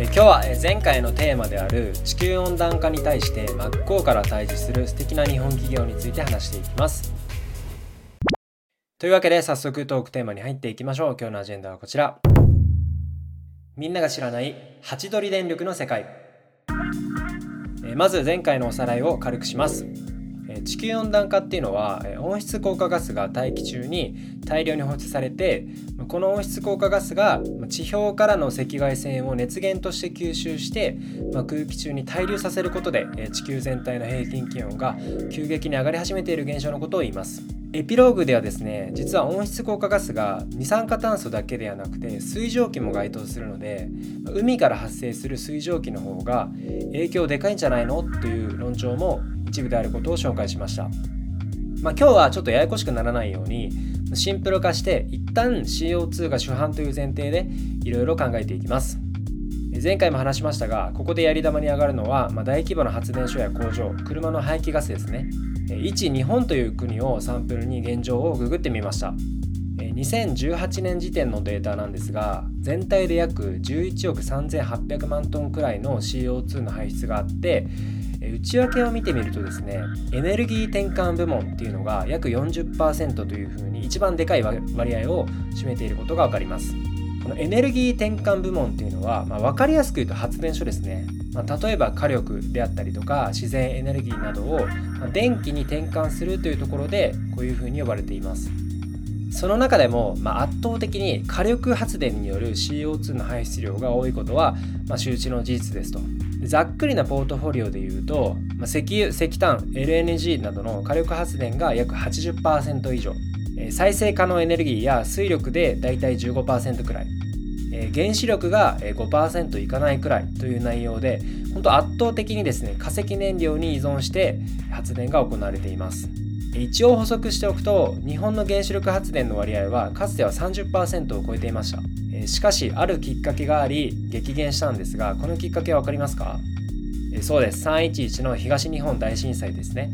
え今日は前回のテーマである地球温暖化に対して真っ向から対峙する素敵な日本企業について話していきます。というわけで早速トークテーマに入っていきましょう。今日のアジェンダはこちら。みんなが知らないハチドリ電力の世界。まず前回のおさらいを軽くします。地球温暖化っていうのは温室効果ガスが大気中に大量に放出されてこの温室効果ガスが地表からの赤外線を熱源として吸収して、ま空気中に滞留させることで地球全体の平均気温が急激に上がり始めている現象のことを言います。エピローグではですね実は温室効果ガスが二酸化炭素だけではなくて水蒸気も該当するので海から発生する水蒸気の方が影響でかいんじゃないの？という論調も一部であることを紹介しました。まあ、今日はちょっとややこしくならないようにシンプル化して一旦 CO2 が主犯という前提でいろいろ考えていきます。前回も話しましたがここでやり玉に上がるのは、まあ、大規模な発電所や工場車の排気ガスですね。一日本という国をサンプルに現状をググってみました。2018年時点のデータなんですが全体で約11億3800万トンくらいの CO2 の排出があって内訳を見てみるとですねエネルギー転換部門っていうのが約40%というふうに一番でかい割合を占めていることが分かります。このエネルギー転換部門っていうのは、まあ、分かりやすく言うと発電所ですね、まあ、例えば火力であったりとか自然エネルギーなどを、電気に転換するというところでこういうふうに呼ばれています。その中でも、まあ、圧倒的に火力発電による CO2 の排出量が多いことは、まあ、周知の事実ですと。ざっくりなポートフォリオでいうと、まあ、石油石炭 LNG などの火力発電が約80%以上。再生可能エネルギーや水力でだいたい15%くらい。原子力が5%いかないくらいという内容で本当圧倒的にですね化石燃料に依存して発電が行われています。一応補足しておくと日本の原子力発電の割合はかつては30%を超えていました。しかしあるきっかけがあり激減したんですがこのきっかけは分かりますか？そうです。311の東日本大震災ですね。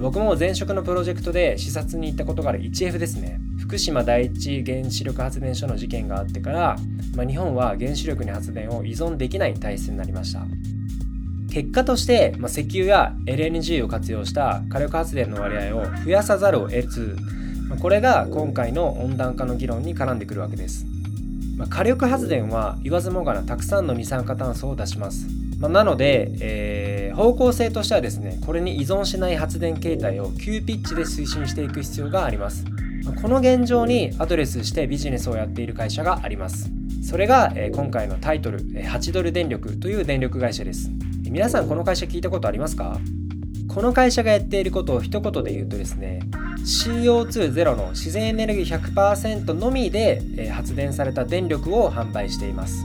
僕も前職のプロジェクトで視察に行ったことがある 1F ですね。福島第一原子力発電所の事件があってから、まあ、日本は原子力に発電を依存できない体質になりました。結果として、まあ、石油や LNG を活用した火力発電の割合を増やさざるを得ず、まあ、これが今回の温暖化の議論に絡んでくるわけですまあ、火力発電は言わずもがなたくさんの二酸化炭素を出します。ま、なので、えー、方向性としてはですねこれに依存しない発電形態を急ピッチで推進していく必要があります。この現状にアドレスしてビジネスをやっている会社があります。それが、今回のタイトル、8ドル電力という電力会社です。皆さんこの会社聞いたことありますか？この会社がやっていることを一言で言うとですね CO2 ゼロの自然エネルギー100%のみで発電された電力を販売しています。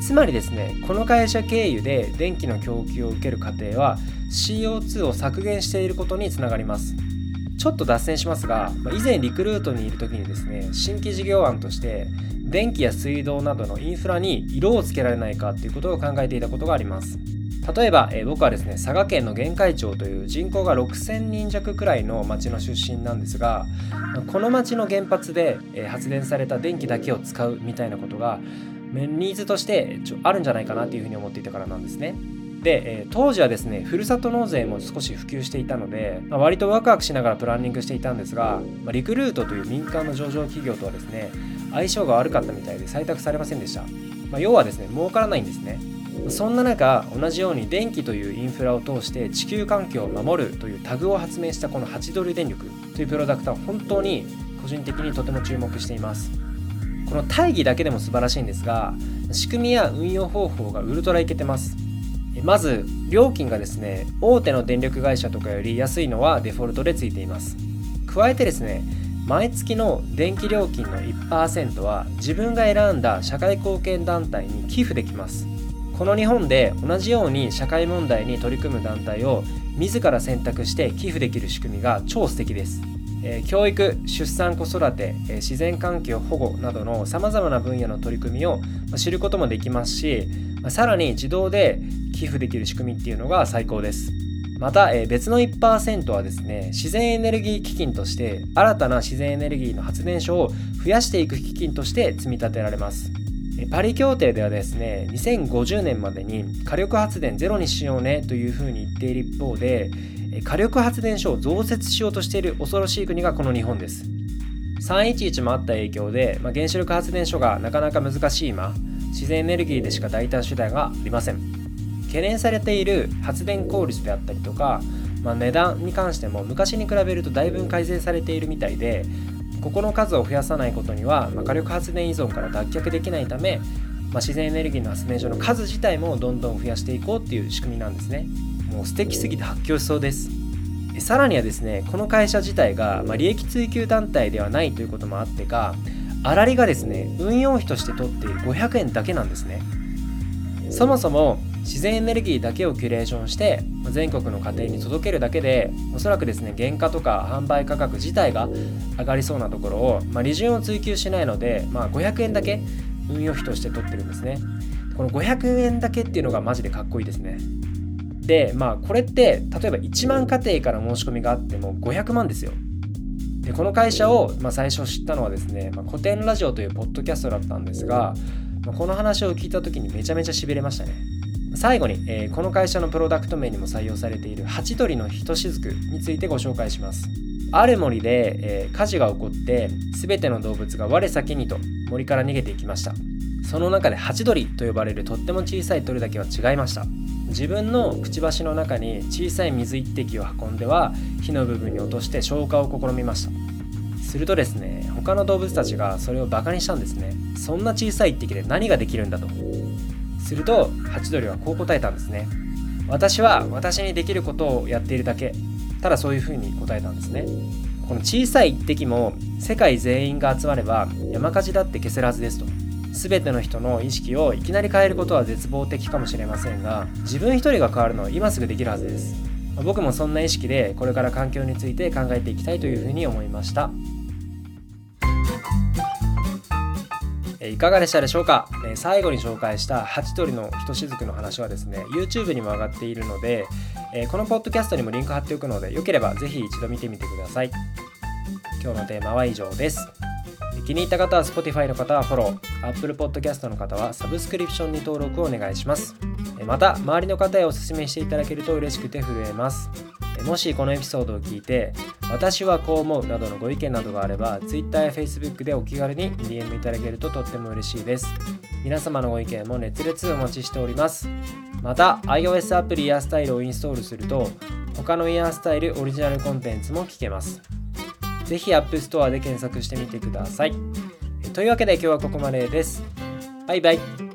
つまりですねこの会社経由で電気の供給を受ける過程は CO2 を削減していることにつながります。ちょっと脱線しますが以前リクルートにいる時にですね新規事業案として電気や水道などのインフラに色をつけられないかということを考えていたことがあります。例えば、えー、僕はですね佐賀県の玄海町という人口が6000人弱くらいの町の出身なんですがこの町の原発で、えー、発電された電気だけを使うみたいなことがニーズとしてちょあるんじゃないかなというふうに思っていたからなんですね。で、えー、当時はですねふるさと納税も少し普及していたので、まあ、割とワクワクしながらプランニングしていたんですが、まあ、リクルートという民間の上場企業とはですね相性が悪かったみたいで採択されませんでした、まあ、要はですね儲からないんですねそんな中同じように電気というインフラを通して地球環境を守るというタグを発明したこの8ドル電力というプロダクトは本当に個人的にとても注目しています。この大義だけでも素晴らしいんですが仕組みや運用方法がウルトライケてます。まず料金がですね大手の電力会社とかより安いのはデフォルトでついています。加えてですね毎月の電気料金の1%は自分が選んだ社会貢献団体に寄付できます。この日本で同じように社会問題に取り組む団体を自ら選択して寄付できる仕組みが超素敵です。え教育出産子育て、え自然環境保護などのさまざまな分野の取り組みを知ることもできますしさらに自動で寄付できる仕組みっていうのが最高ですまた、え別の1%はですね自然エネルギー基金として新たな自然エネルギーの発電所を増やしていく基金として積み立てられますパリ協定ではですね2050年までに火力発電ゼロにしようねというふうに言っている一方で火力発電所を増設しようとしている恐ろしい国がこの日本です。311もあった影響で、まあ、原子力発電所がなかなか難しい今自然エネルギーでしか代替手段がありません。懸念されている発電効率であったりとか、まあ、値段に関しても昔に比べるとだいぶ改善されているみたいでここの数を増やさないことには、まあ、火力発電依存から脱却できないため、まあ、自然エネルギーの発電所の数自体もどんどん増やしていこうっていう仕組みなんですね。もう素敵すぎて発狂しそうです。さらにはですねこの会社自体が、まあ、利益追求団体ではないということもあってか粗利がですね運用費として取っている500円だけなんですね。そもそも自然エネルギーだけをキュレーションして全国の家庭に届けるだけでおそらくですね原価とか販売価格自体が上がりそうなところを、まあ、利潤を追求しないので、まあ、500円だけ運用費として取ってるんですね。この500円だけっていうのがマジでかっこいいですね。でまあこれって例えば1万家庭から申し込みがあっても500万ですよ。でこの会社を、まあ、最初知ったのはですね、まあ、古典ラジオというポッドキャストだったんですが、まあ、この話を聞いた時にめちゃめちゃしびれましたね。最後に、えー、この会社のプロダクト名にも採用されているハチドリのひとしずくについてご紹介します。ある森で、えー、火事が起こって全ての動物が我先にと森から逃げていきました。その中でハチドリと呼ばれるとっても小さい鳥だけは違いました。自分のくちばしの中に小さい水一滴を運んでは火の部分に落として消火を試みました。するとですね他の動物たちがそれをバカにしたんですね。そんな小さい一滴で何ができるんだと。するとハチドリはこう答えたんですね。私は私にできることをやっているだけ。ただそういうふうに答えたんですね。この小さい一滴も世界全員が集まれば山火事だって消せるはずですと。全ての人の意識をいきなり変えることは絶望的かもしれませんが自分一人が変わるのは今すぐできるはずです。僕もそんな意識でこれから環境について考えていきたいというふうに思いました。いかがでしたでしょうか？最後に紹介したハチドリのひとしずくの話はですね YouTube にも上がっているのでこのポッドキャストにもリンク貼っておくのでよければぜひ一度見てみてください。今日のテーマは以上です。気に入った方は Spotify の方はフォロー。Apple Podcast の方はサブスクリプションに登録をお願いします。また周りの方へお勧めしていただけると嬉しくて震えます。もしこのエピソードを聞いて私はこう思うなどのご意見などがあれば Twitter や Facebook でお気軽に DM いただけるととっても嬉しいです皆様のご意見も熱烈お待ちしておりますまた iOS アプリやスタイルをインストールすると他のイヤースタイルオリジナルコンテンツも聞けますぜひ App Store で検索してみてください。というわけで今日はここまでです。バイバイ。